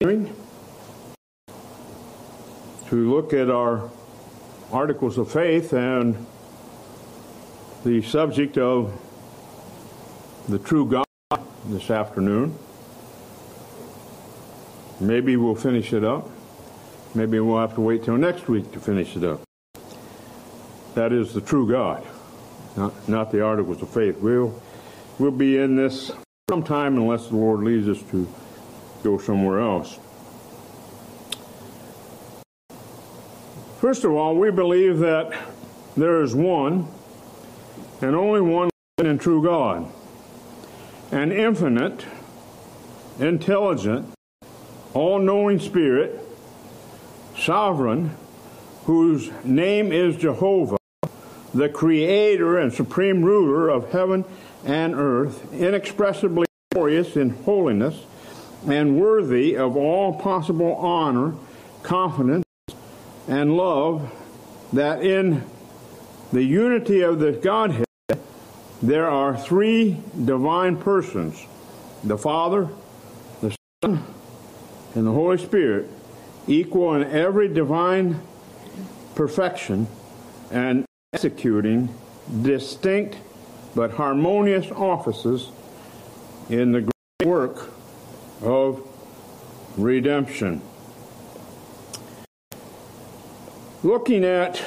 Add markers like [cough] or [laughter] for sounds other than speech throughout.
to look at our articles of faith and the subject of the true God this afternoon. Maybe we'll finish it up. Maybe we'll have to wait till next week to finish it up. That is the true God, not, not the articles of faith. We'll, we'll be in this sometime unless the Lord leads us to go somewhere else. First of all, we believe that there is one and only one and true God, an infinite, intelligent, all knowing Spirit, sovereign, whose name is Jehovah, the creator and supreme ruler of heaven and earth, inexpressibly glorious in holiness and worthy of all possible honor, confidence, and love, that in the unity of the Godhead there are three divine persons the Father, the Son, and the Holy Spirit, equal in every divine perfection and executing distinct but harmonious offices in the great work of redemption. Looking at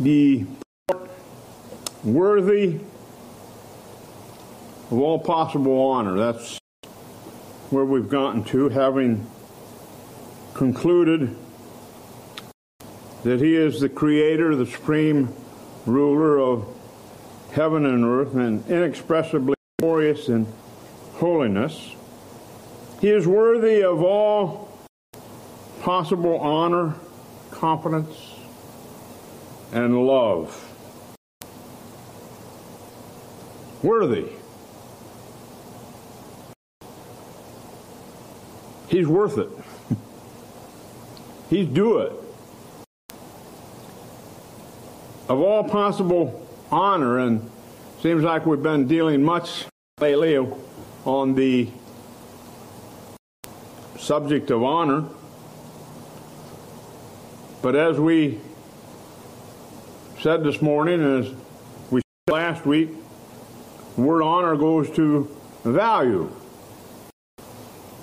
the worthy of all possible honor. That's where we've gotten to, having concluded that He is the Creator, the Supreme Ruler of heaven and earth, and inexpressibly glorious in holiness. He is worthy of all possible honor, confidence, and love. Worthy. He's worth it. [laughs] He's due it. Of all possible honor and Seems like we've been dealing much lately on the subject of honor. But as we said this morning, as we said last week, word honor goes to value.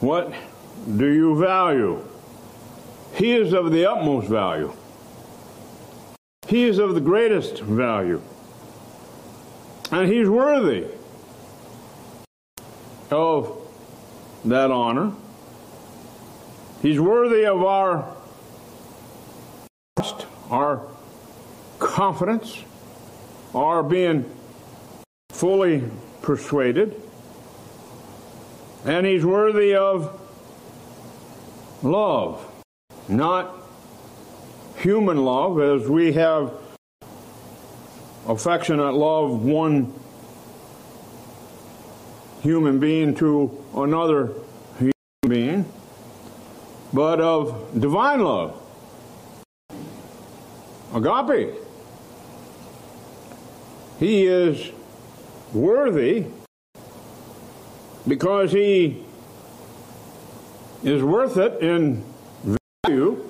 What do you value? He is of the utmost value. He is of the greatest value. And he's worthy of that honor. He's worthy of our trust, our confidence, our being fully persuaded. And he's worthy of love, not human love as we have affectionate love one human being to another human being, but of divine love. Agape. He is worthy because he is worth it in value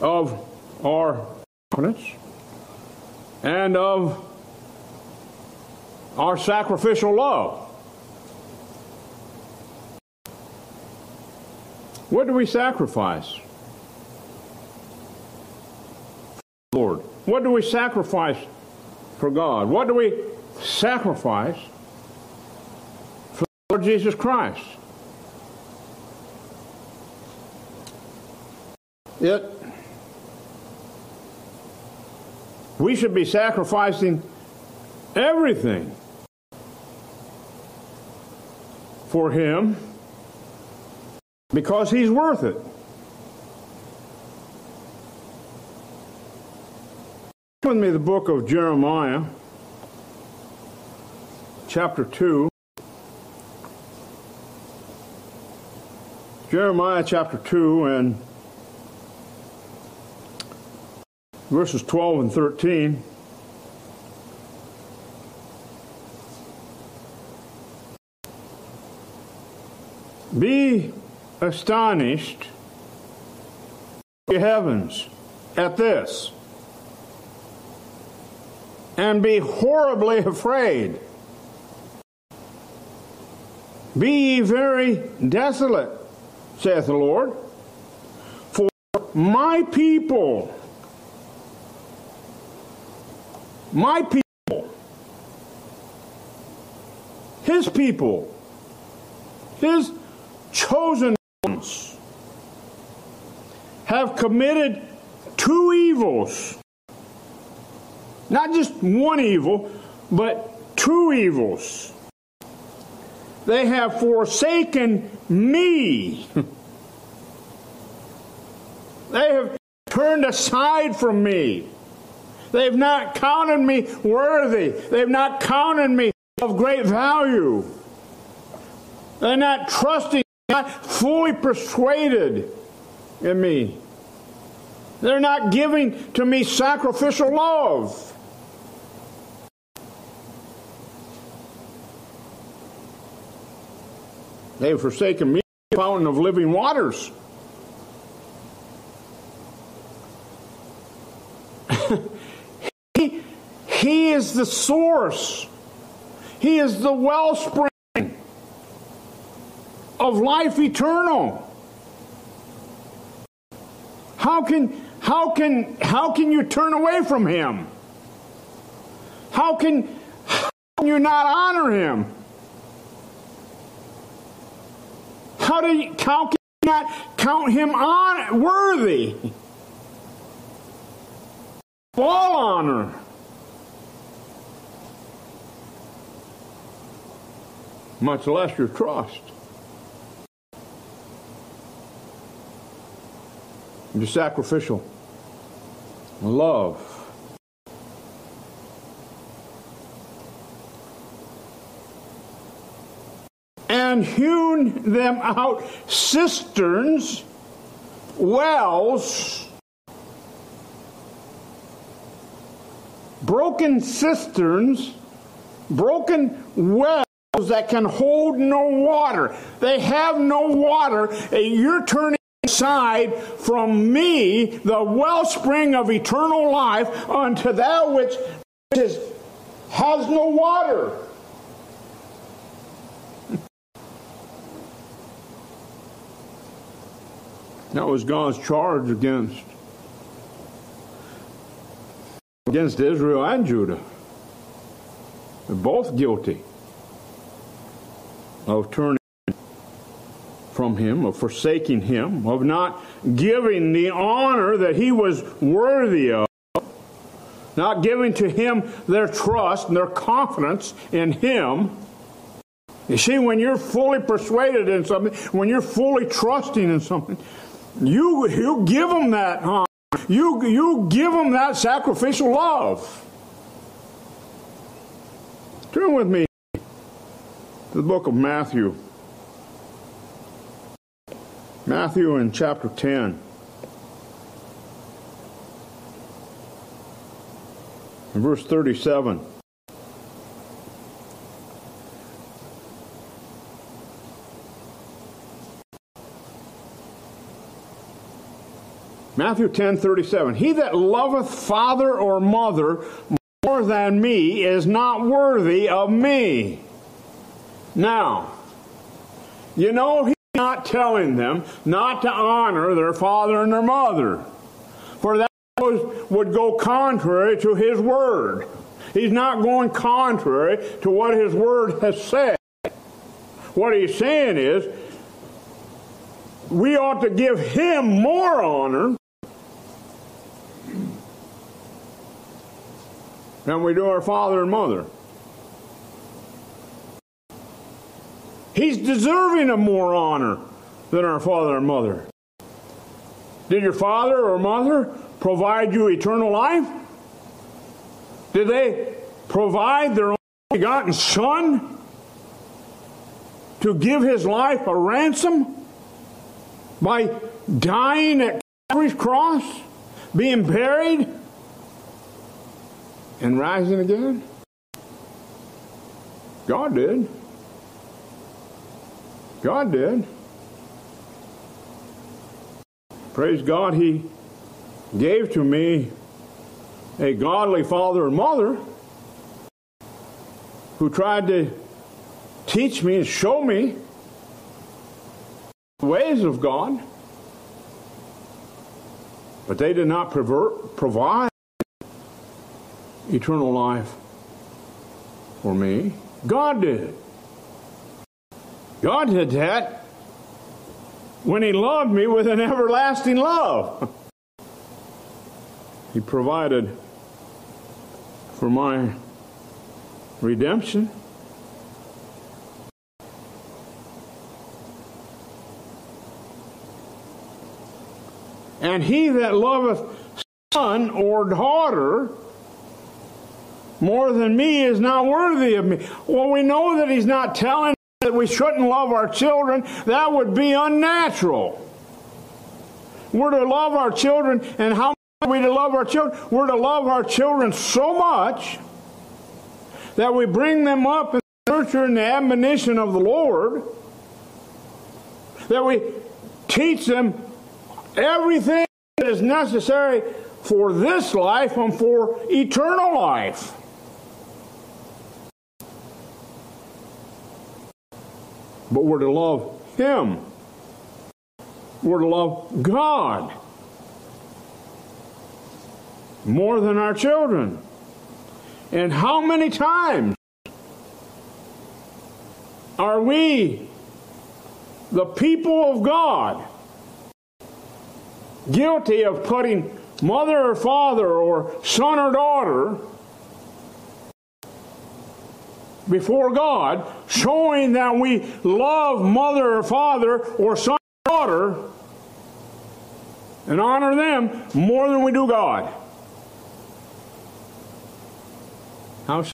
of our confidence and of our sacrificial love. What do we sacrifice? Lord. What do we sacrifice for God? What do we sacrifice for Lord Jesus Christ? It We should be sacrificing everything for Him because He's worth it. With me the book of Jeremiah, chapter 2. Jeremiah chapter 2 and verses 12 and 13. Be astonished, ye heavens, at this, and be horribly afraid. Be ye very desolate, saith the Lord, for my people, my people, his people, his chosen ones, have committed two evils. Not just one evil, but two evils. They have forsaken me. [laughs] they have turned aside from me. They've not counted me worthy. They've not counted me of great value. They're not trusting, not fully persuaded in me. They're not giving to me sacrificial love. They have forsaken me, fountain of living waters. he, he is the source. He is the wellspring of life eternal. How can how can how can you turn away from him? How can, how can you not honor him? How do you, how can you not count him on worthy? All honor. Much less your trust. Your sacrificial love. and hewn them out cisterns, wells, broken cisterns, broken wells that can hold no water. They have no water. And you're turning aside from me, the wellspring of eternal life, unto that which is, has no water. [laughs] That was God's charge against against Israel and Judah. They're both guilty of turning from him, of forsaking him, of not giving the honor that he was worthy of, not giving to him their trust and their confidence in him. You see, when you're fully persuaded in something, when you're fully trusting in something, you, you give them that honor. You, you give them that sacrificial love. Turn with me the book of Matthew. Matthew in chapter 10. verse 37. Matthew 10 37. He that loveth father or mother more than me is not worthy of me. Now, you know, he's not telling them not to honor their father and their mother, for that would go contrary to his word. He's not going contrary to what his word has said. What he's saying is, we ought to give him more honor than we do our father and mother. He's deserving of more honor than our father and mother. Did your father or mother provide you eternal life? Did they provide their only begotten son to give his life a ransom by dying at Calvary's cross, being buried, and rising again? God did. God did. Praise God, He gave to me a godly father and mother who tried to teach me and show me the ways of God, but they did not pervert, provide eternal life for me. God did. God did that when He loved me with an everlasting love. he provided for my redemption. And he that loveth son or daughter more than me is not worthy of me. Well, we know that he's not telling that we shouldn't love our children. That would be unnatural. We're to love our children, and how are we to love our children? We're to love our children so much that we bring them up in the nurture and the admonition of the Lord, that we teach them everything that is necessary for this life and for eternal life. But we're to love Him. We're to love God more than our children. And how many times are we, the people of God, guilty of putting mother or father or son or daughter before God, showing that we love mother or father or son or daughter and honor them more than we do God. How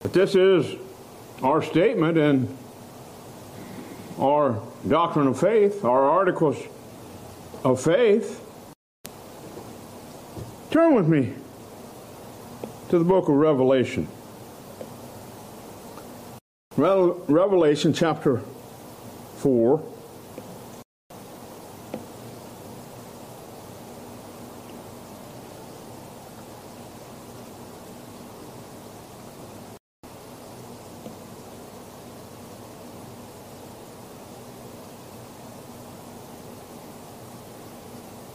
But this is our statement and our doctrine of faith, our articles of faith. Turn with me to the book of Revelation. Revelation chapter 4.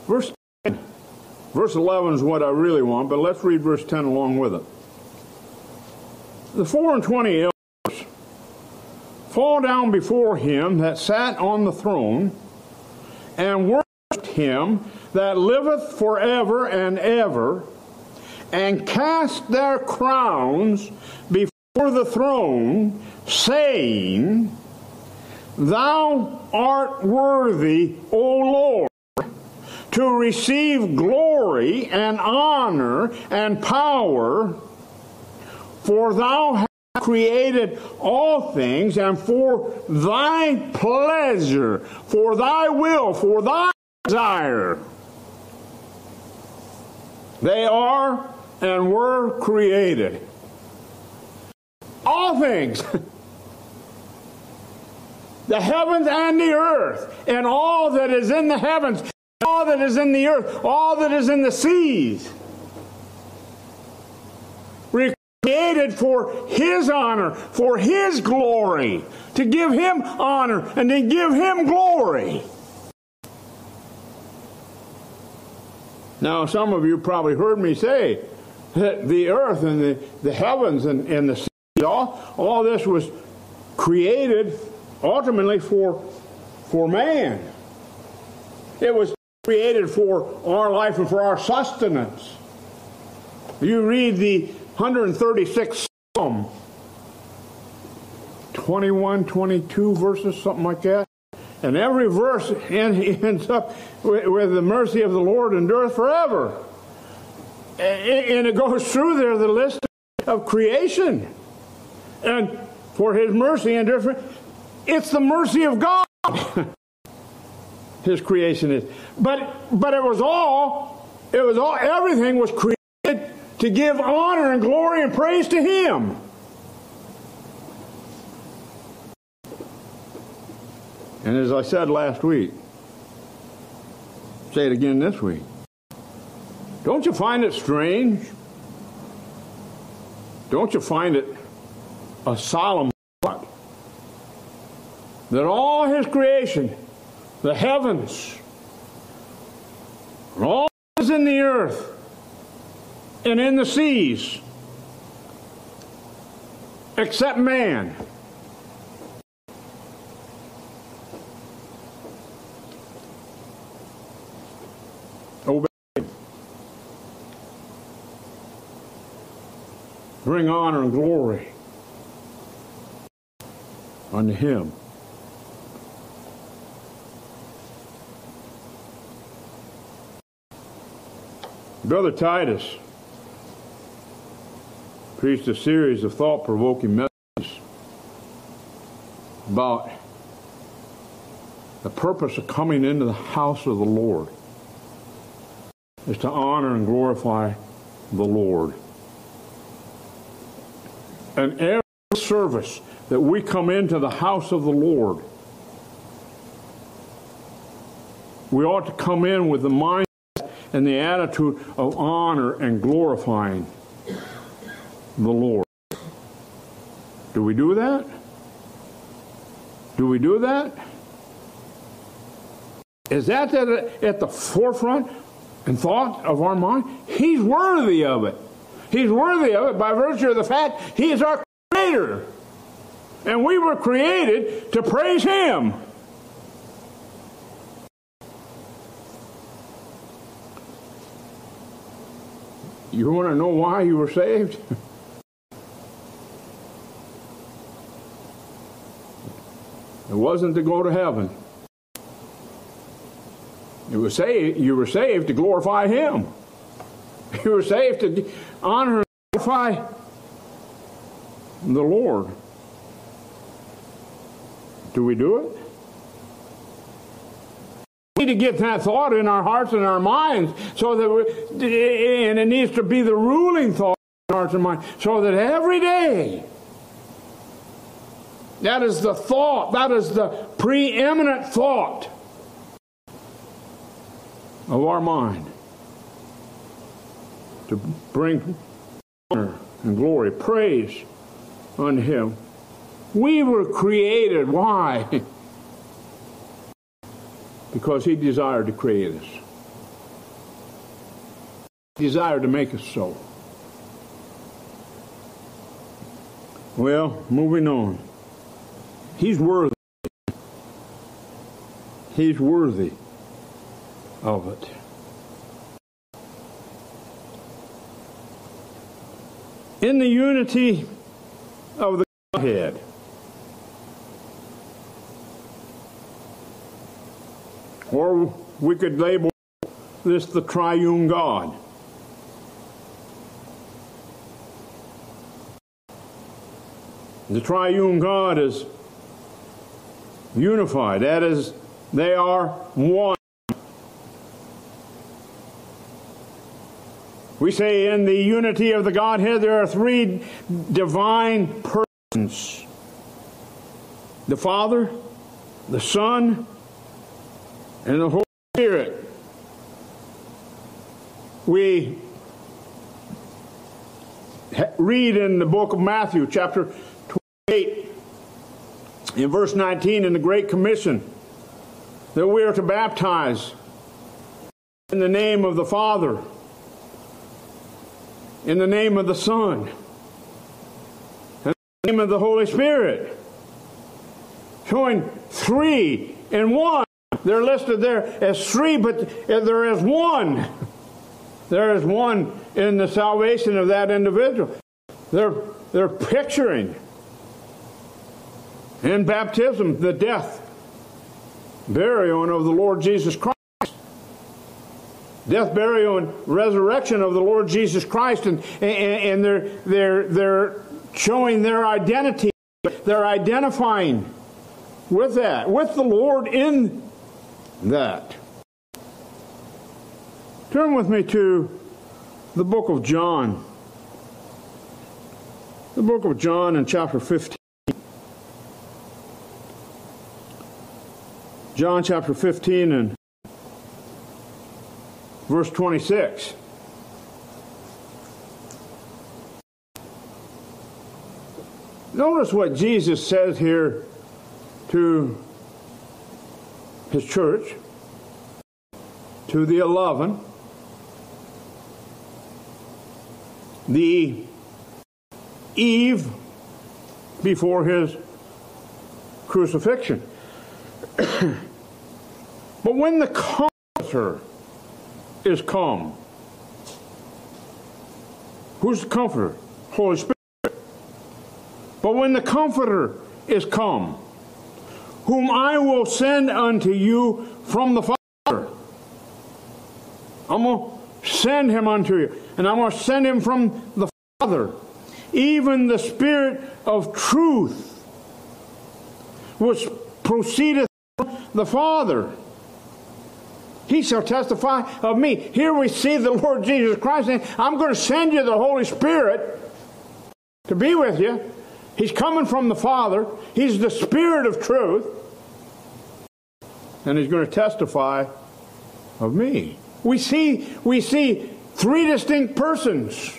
Verse 10. Verse 11 is what I really want, but let's read verse 10 along with it. The four and twenty elders fall down before him that sat on the throne and worshiped him that liveth forever and ever, and cast their crowns before the throne, saying, Thou art worthy, O Lord to receive glory and honor and power, for thou hast created all things, and for thy pleasure, for thy will, for thy desire. They are and were created. All things. [laughs] the heavens and the earth, and all that is in the heavens all that is in the earth, all that is in the seas. Created for His honor, for His glory, to give Him honor and to give Him glory. Now, some of you probably heard me say that the earth and the, the heavens and, and the sea, all, all this was created ultimately for, for man. It was created for our life and for our sustenance. You read the 136th Psalm, 21, 22 verses, something like that. And every verse [laughs] ends up with, the mercy of the Lord endureth forever. And it goes through there the list of creation. And for his mercy and different, it's the mercy of God. [laughs] his creation is. But but it was all it was all everything was created to give honor and glory and praise to him. And as I said last week, say it again this week. Don't you find it strange? Don't you find it a solemn thought that all his creation, the heavens, all is in the earth and in the seas, except man, bring honor and glory unto him. Brother Titus preached a series of thought provoking messages about the purpose of coming into the house of the Lord is to honor and glorify the Lord. And every service that we come into the house of the Lord, we ought to come in with the mind and the attitude of honor and glorifying the Lord. Do we do that? Do we do that? Is that at the forefront and thought of our mind? He's worthy of it. He's worthy of it by virtue of the fact He is our Creator. And we were created to praise Him. You want to know why you were saved? [laughs] It wasn't to go to heaven. It was saved, you were saved to glorify Him. [laughs] You were saved to honor and glorify the Lord. Do we do it? Need to get that thought in our hearts and our minds so that we, and it needs to be the ruling thought in our hearts and minds so that every day that is the thought, that is the preeminent thought of our mind to bring honor and glory, praise unto Him. We were created. Why? [laughs] Because He desired to create us. He desired to make us so. Well, moving on. He's worthy. He's worthy of it. in the unity of the Godhead. Or we could label this the triune God. The triune God is unified. That is, they are one. We say in the unity of the Godhead there are three divine persons the Father, the Son, and the Holy Spirit. We read in the book of Matthew, chapter 28, in verse 19, in the Great Commission, that we are to baptize in the name of the Father in the name of the Son, in the name of the Holy Spirit. Showing three in one. They're listed there as three, but there is one. There is one in the salvation of that individual. They're, they're picturing in baptism the death, burial of the Lord Jesus Christ death, burial, and resurrection of the Lord Jesus Christ, and, and, and they're, they're, they're showing their identity. They're identifying with that, with the Lord in that. Turn with me to the book of John. The book of John in chapter 15. John chapter 15 and verse 26. Notice what Jesus says here to his church, to the eleven, the eve before his crucifixion. [coughs] but when the comforter is come, who's the comforter? Holy Spirit. But when the comforter is come, whom I will send unto you from the Father, I'm going to send him unto you, and I'm going to send him from the Father, even the Spirit of truth, which proceedeth from the Father. He shall testify of me. Here we see the Lord Jesus Christ saying, I'm going to send you the Holy Spirit to be with you. He's coming from the Father. He's the Spirit of truth. And he's going to testify of me. We see, we see three distinct persons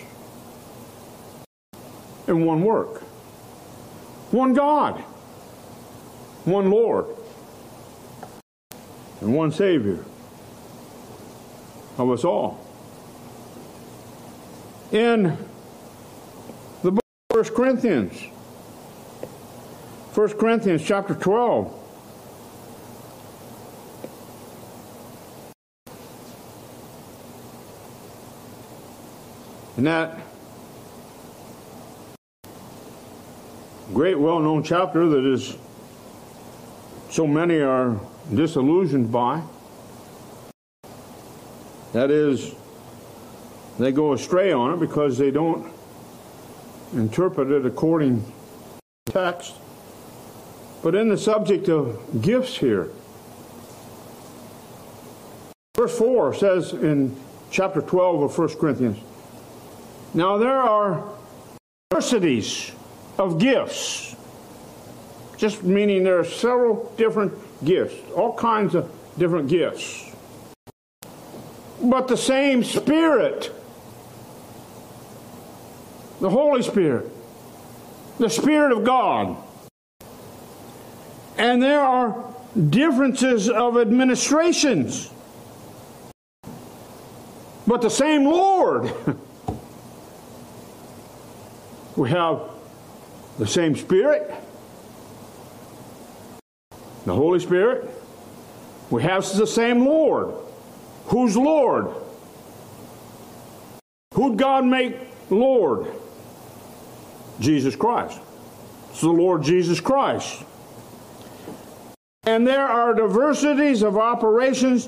in one work. One God, one Lord, and one Savior of us all. In the book of 1 Corinthians, 1 Corinthians chapter 12. And that great well known chapter that is so many are disillusioned by, that is, they go astray on it because they don't interpret it according to text. But in the subject of gifts here, verse 4 says in chapter 12 of 1 Corinthians, Now there are diversities of gifts, just meaning there are several different gifts, all kinds of different gifts. But the same Spirit, the Holy Spirit, the Spirit of God and there are differences of administrations. But the same Lord. [laughs] we have the same Spirit, the Holy Spirit. We have the same Lord. Who's Lord? Who'd God make Lord? Jesus Christ. It's the Lord Jesus Christ. And there are diversities of operations,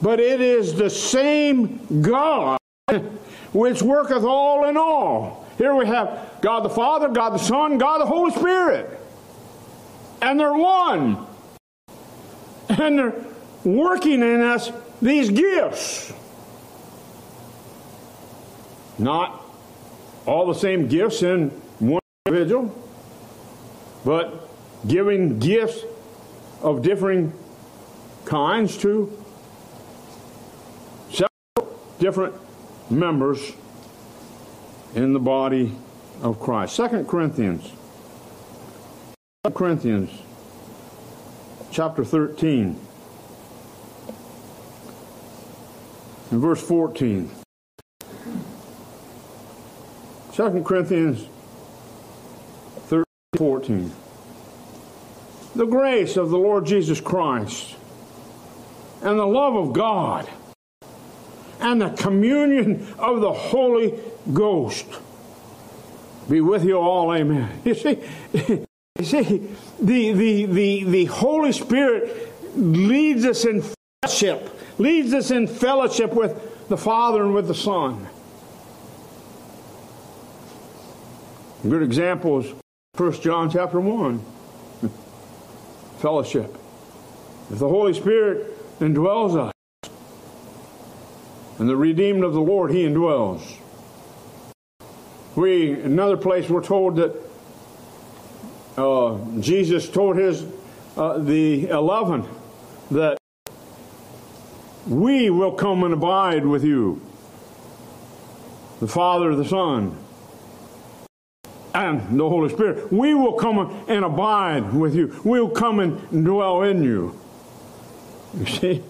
but it is the same God which worketh all in all. Here we have God the Father, God the Son, God the Holy Spirit. And they're one. And they're working in us these gifts. Not all the same gifts in one individual, but giving gifts of differing kinds to several different members in the body of Christ. Second Corinthians. 2 Corinthians chapter 13 and verse 14. 2 Corinthians 13 14 the grace of the Lord Jesus Christ and the love of God and the communion of the Holy Ghost be with you all. Amen. You see, [laughs] you see the, the, the, the Holy Spirit leads us in fellowship, leads us in fellowship with the Father and with the Son. A good example is 1 John chapter 1 fellowship. If the Holy Spirit indwells us, and the redeemed of the Lord, He indwells. We, another place, we're told that uh, Jesus told His uh, the 11 that we will come and abide with you. The Father, the Son, and the Holy Spirit. We will come and abide with you. We'll come and dwell in you. You see,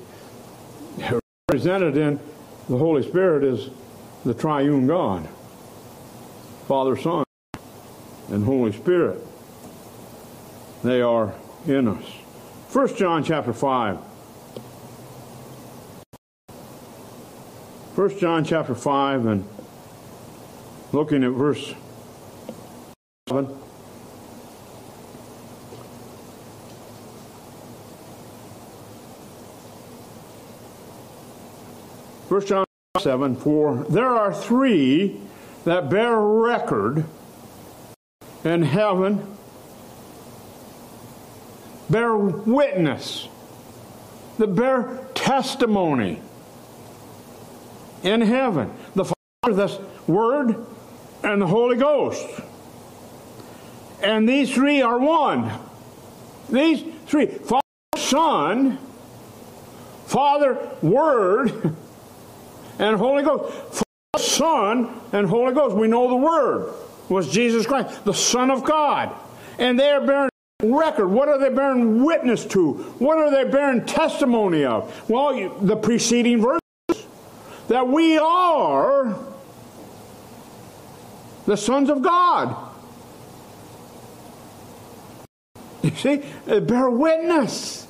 represented in the Holy Spirit is the triune God Father, Son, and Holy Spirit. They are in us. 1 John chapter 5. 1 John chapter 5 and looking at verse 7. First John 7, for there are three that bear record in heaven, bear witness, that bear testimony in heaven. The Father, the Word, and the Holy Ghost. And these three are one. These three Father, Son, Father, Word, and Holy Ghost. Father, Son, and Holy Ghost. We know the Word was Jesus Christ, the Son of God. And they are bearing record. What are they bearing witness to? What are they bearing testimony of? Well, the preceding verses. That we are the sons of God. You see, they bear witness.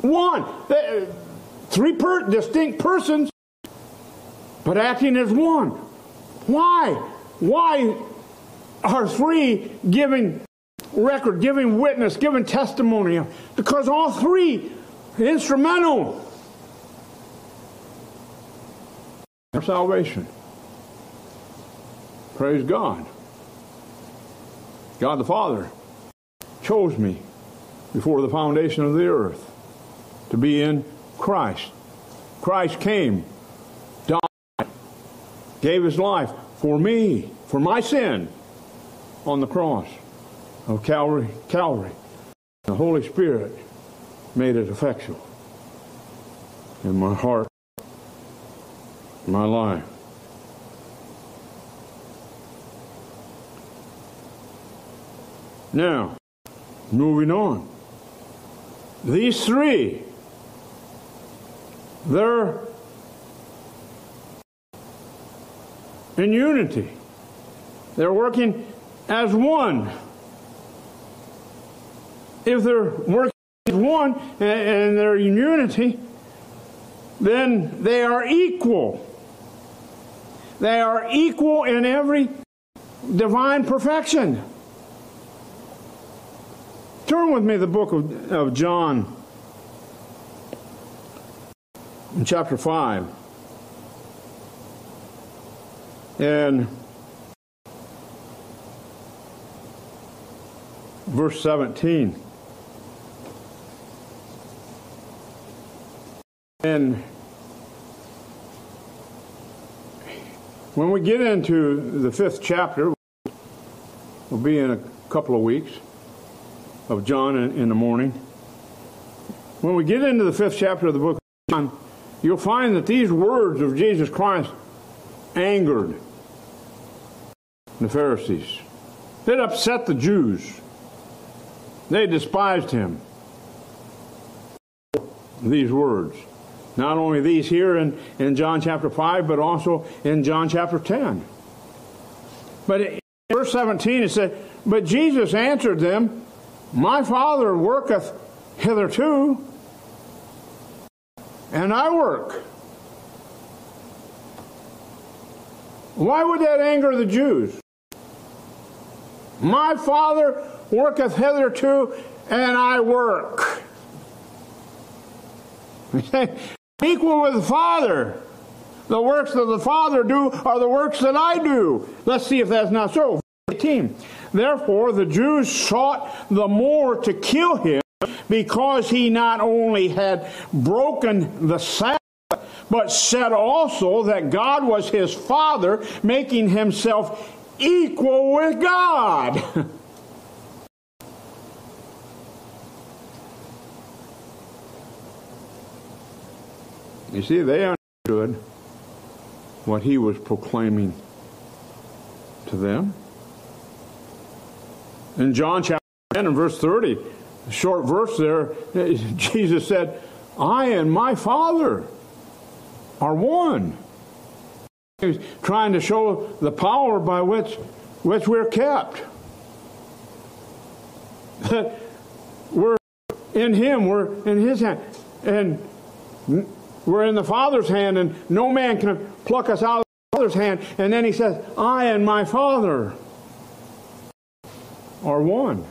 One, uh, three per, distinct persons, but acting as one. Why? Why are three giving record, giving witness, giving testimony? Because all three instrumental in salvation. Praise God. God the Father chose me before the foundation of the earth to be in Christ. Christ came, died, gave his life for me, for my sin on the cross of Calvary. Calvary. The Holy Spirit made it effectual in my heart, my life. Now, moving on. These three, they're in unity. They're working as one. If they're working as one and they're in unity, then they are equal. They are equal in every divine perfection. Turn with me the book of, of John, chapter 5. And verse 17. And when we get into the fifth chapter, we'll be in a couple of weeks of John in, the morning. When we get into the fifth chapter of the book of John, you'll find that these words of Jesus Christ angered the Pharisees. It upset the Jews. They despised him. These words. Not only these here in, in John chapter 5, but also in John chapter 10. But in verse 17 it said, But Jesus answered them, my Father worketh hitherto, and I work. Why would that anger the Jews? My Father worketh hitherto, and I work. [laughs] Equal with the Father. The works that the Father do are the works that I do. Let's see if that's not so. 18. Therefore, the Jews sought the more to kill him because he not only had broken the Sabbath, but said also that God was his father, making himself equal with God. [laughs] you see, they understood what he was proclaiming to them. In John chapter 10 and verse 30, short verse there, [laughs] Jesus said, I and my Father are one. He's trying to show the power by which, which we're kept. That [laughs] we're in Him, we're in His hand. And we're in the Father's hand, and no man can pluck us out of the Father's hand. And then He says, I and my Father are one.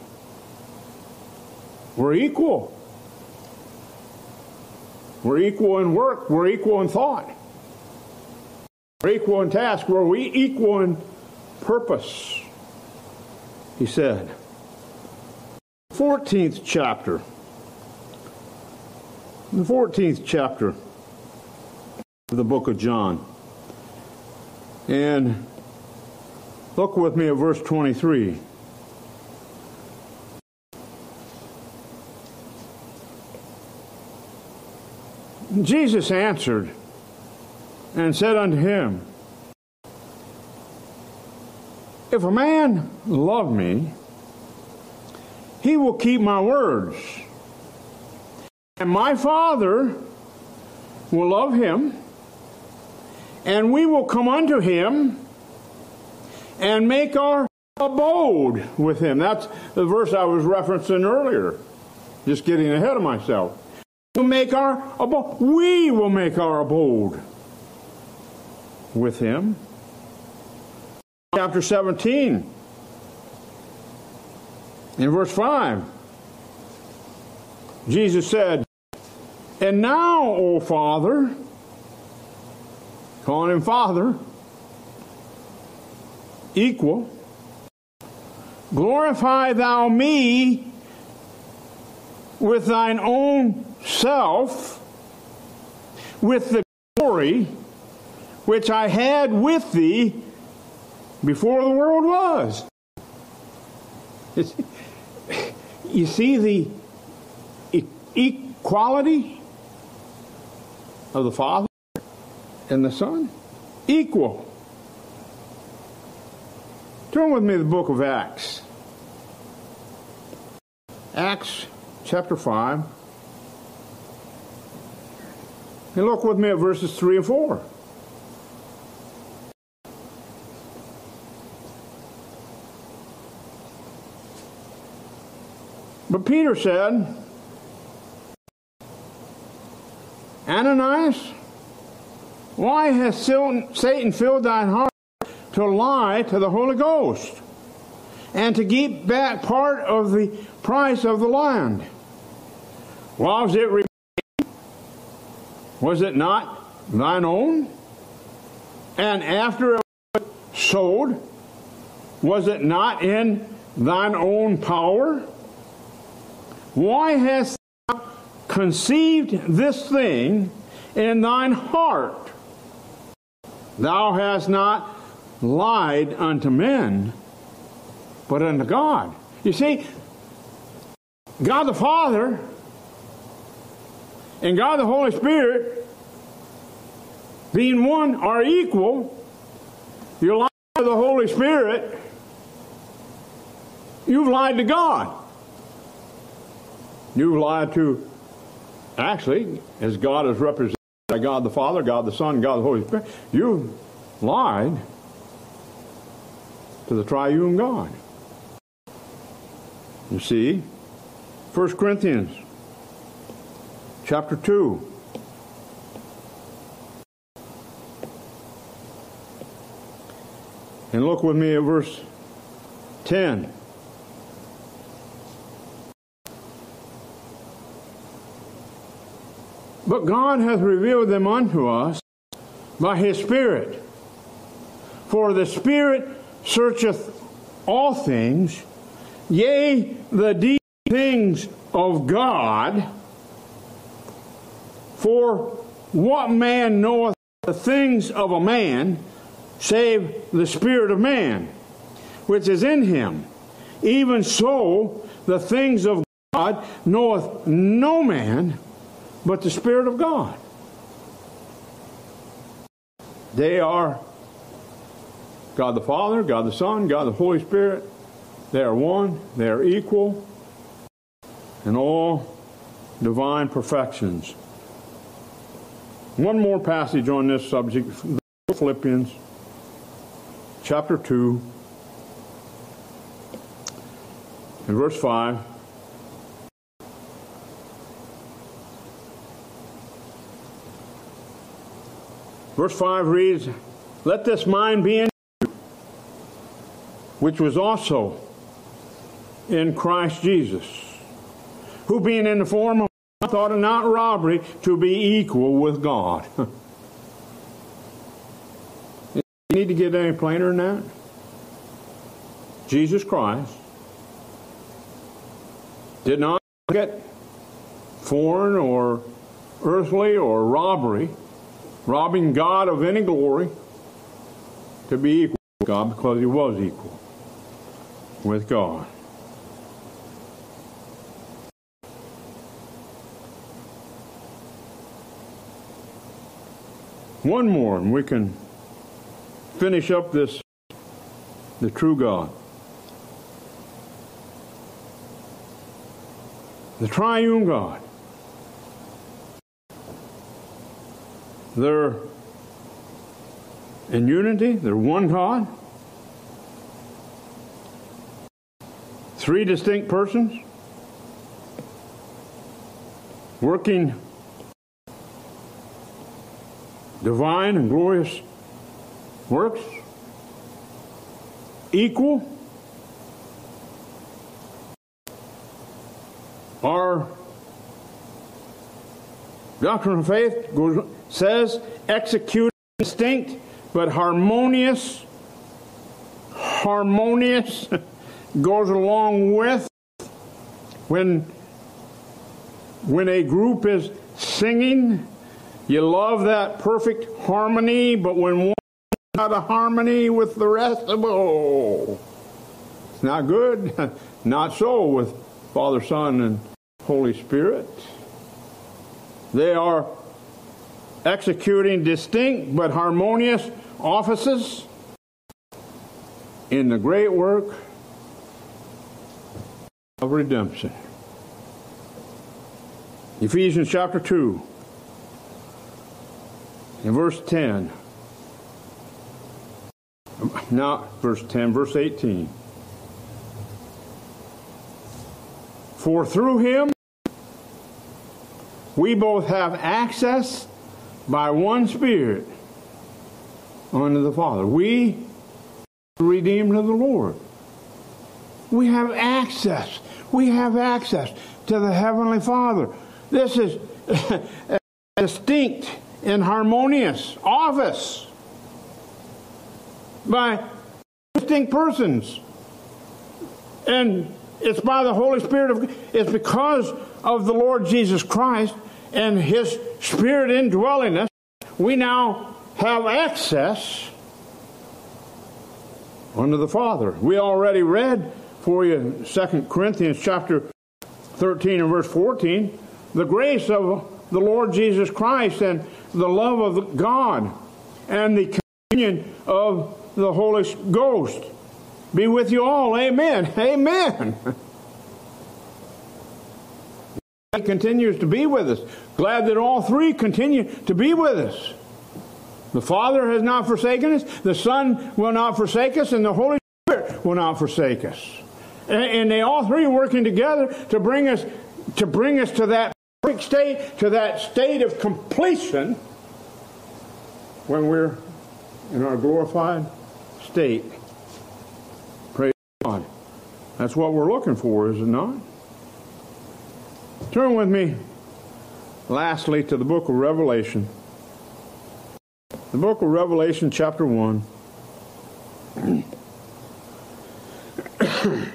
We're equal. We're equal in work. We're equal in thought. We're equal in task. We're we equal in purpose. He said. 14th chapter. The 14th chapter of the book of John. And look with me at verse 23. Jesus answered and said unto him, If a man love me, he will keep my words. And my Father will love him, and we will come unto him and make our abode with him. That's the verse I was referencing earlier. Just getting ahead of myself to make our abode. We will make our abode with him. Chapter 17, in verse 5, Jesus said, And now, O Father, calling him Father, equal, glorify thou me with thine own self with the glory which I had with thee before the world was. [laughs] You see the equality of the Father and the Son? Equal. Turn with me to the book of Acts. Acts chapter 5. And look with me at verses 3 and 4. But Peter said, Ananias, why has Satan filled thine heart to lie to the Holy Ghost and to keep back part of the price of the land? Was it was it not thine own? And after it was sold, was it not in thine own power? Why hast thou conceived this thing in thine heart? Thou hast not lied unto men, but unto God. You see, God the Father and God the Holy Spirit, being one, are equal. You lie to the Holy Spirit, you've lied to God. You've lied to, actually, as God is represented by God the Father, God the Son, God the Holy Spirit, you've lied to the triune God. You see, 1 Corinthians chapter 2. And look with me at verse 10. But God hath revealed them unto us by his Spirit. For the Spirit searcheth all things, yea, the deep things of God. For what man knoweth the things of a man, save the Spirit of man, which is in him? Even so, the things of God knoweth no man but the Spirit of God. They are God the Father, God the Son, God the Holy Spirit. They are one, they are equal in all divine perfections. One more passage on this subject Philippians chapter 2 and verse 5. Verse 5 reads, Let this mind be in you, which was also in Christ Jesus, who being in the form of thought it not robbery to be equal with God. [laughs] you need to get any plainer than that? Jesus Christ did not get foreign or earthly or robbery robbing God of any glory, to be equal with God because he was equal with God. One more, and we can finish up this the true God. The triune God. They're in unity, they're one God. Three distinct persons working divine and glorious works, equal, our doctrine of faith goes says execute distinct but harmonious. Harmonious [laughs] goes along with when when a group is singing, you love that perfect harmony, but when one is out of harmony with the rest of oh, it's not good. [laughs] not so with Father, Son, and Holy Spirit. They are executing distinct but harmonious offices in the great work of redemption. Ephesians chapter 2 in verse 10. not verse 10, verse 18. For through him we both have access by one Spirit unto the Father. We the redeemed of the Lord. We have access. We have access to the Heavenly Father. This is [laughs] distinct and harmonious office by distinct persons. And it's by the Holy Spirit of it's because of the Lord Jesus Christ and His Spirit indwelling us, we now have access unto the Father. We already read for you 2 Corinthians chapter 13 and verse 14, the grace of the Lord Jesus Christ and the love of God and the communion of the Holy Ghost be with you all. Amen. [laughs] Amen. He continues to be with us. Glad that all three continue to be with us. The Father has not forsaken us, the Son will not forsake us, and the Holy Spirit will not forsake us. And, and they all three working together to bring us to bring us to that perfect state, to that state of completion when we're in our glorified state. Praise God. That's what we're looking for, is it not? Turn with me, lastly, to the book of Revelation. The book of Revelation, chapter 1. [coughs]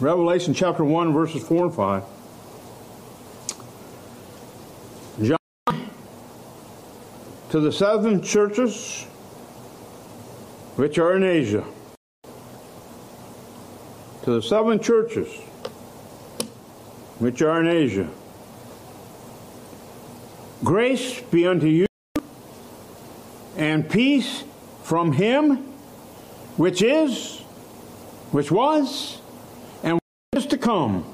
Revelation chapter 1, verses 4 and 5. To the seven churches which are in Asia, to the seven churches which are in Asia. Grace be unto you and peace from him which is, which was, and is to come,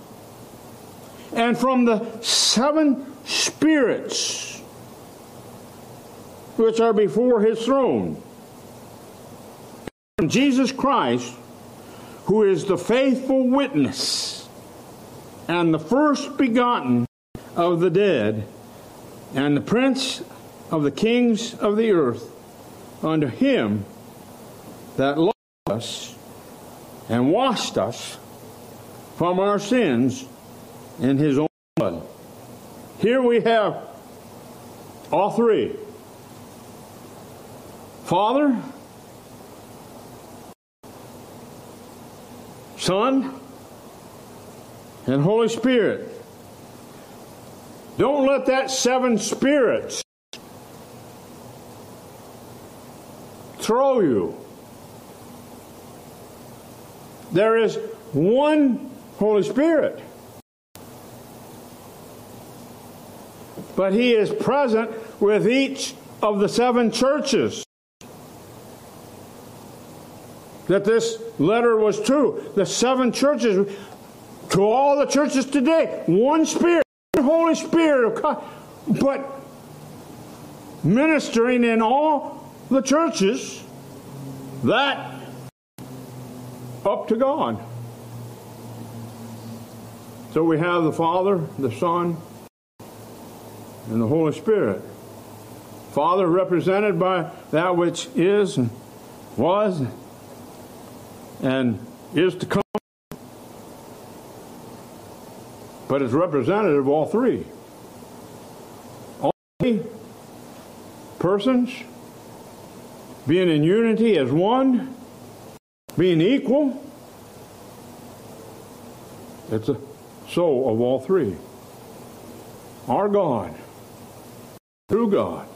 and from the seven spirits which are before his throne. Jesus Christ, who is the faithful witness and the first begotten of the dead, and the prince of the kings of the earth, unto him that loved us and washed us from our sins in his own blood. Here we have all three Father, Son, and Holy Spirit. Don't let that seven spirits throw you. There is one Holy Spirit. But He is present with each of the seven churches. That this letter was to. The seven churches, to all the churches today, one Spirit, one Holy Spirit of God, but ministering in all the churches that up to God. So we have the Father, the Son, and the Holy Spirit. Father represented by that which is and was and is to come, but is representative of all three. All three persons being in unity as one being equal, it's a soul of all three. Our God, through God,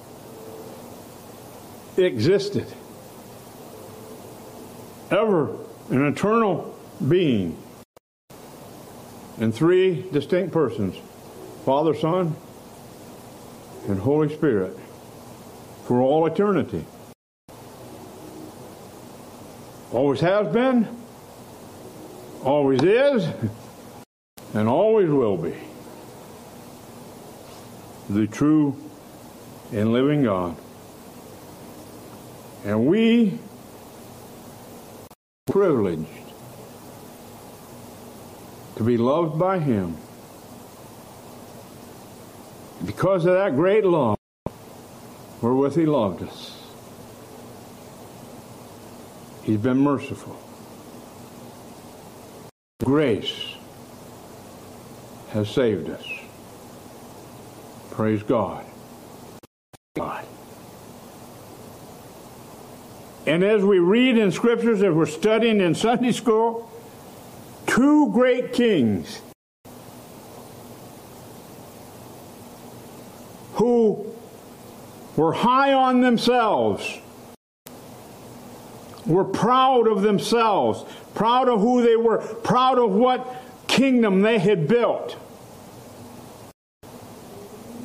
existed. Ever an eternal being in three distinct persons Father, Son, and Holy Spirit for all eternity. Always has been, always is, and always will be. The true and living God. And we privileged to be loved by him. Because of that great love wherewith he loved us. He's been merciful. Grace has saved us. Praise God. God. And as we read in scriptures, as we're studying in Sunday school, two great kings who were high on themselves were proud of themselves, proud of who they were, proud of what kingdom they had built,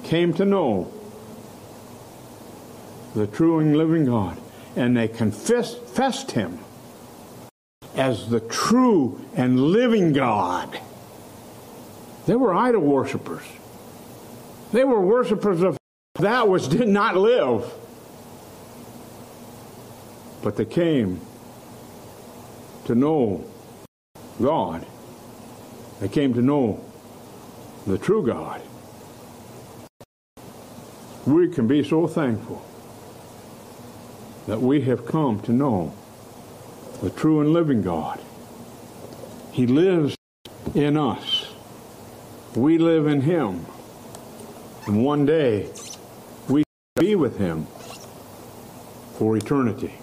came to know the true and living God. And they confessed him as the true and living God. They were idol worshippers. They were worshippers of that which did not live. But they came to know God. They came to know the true God. We can be so thankful that we have come to know the true and living God. He lives in us. We live in Him. And one day we will be with Him for eternity.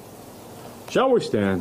Shall we stand?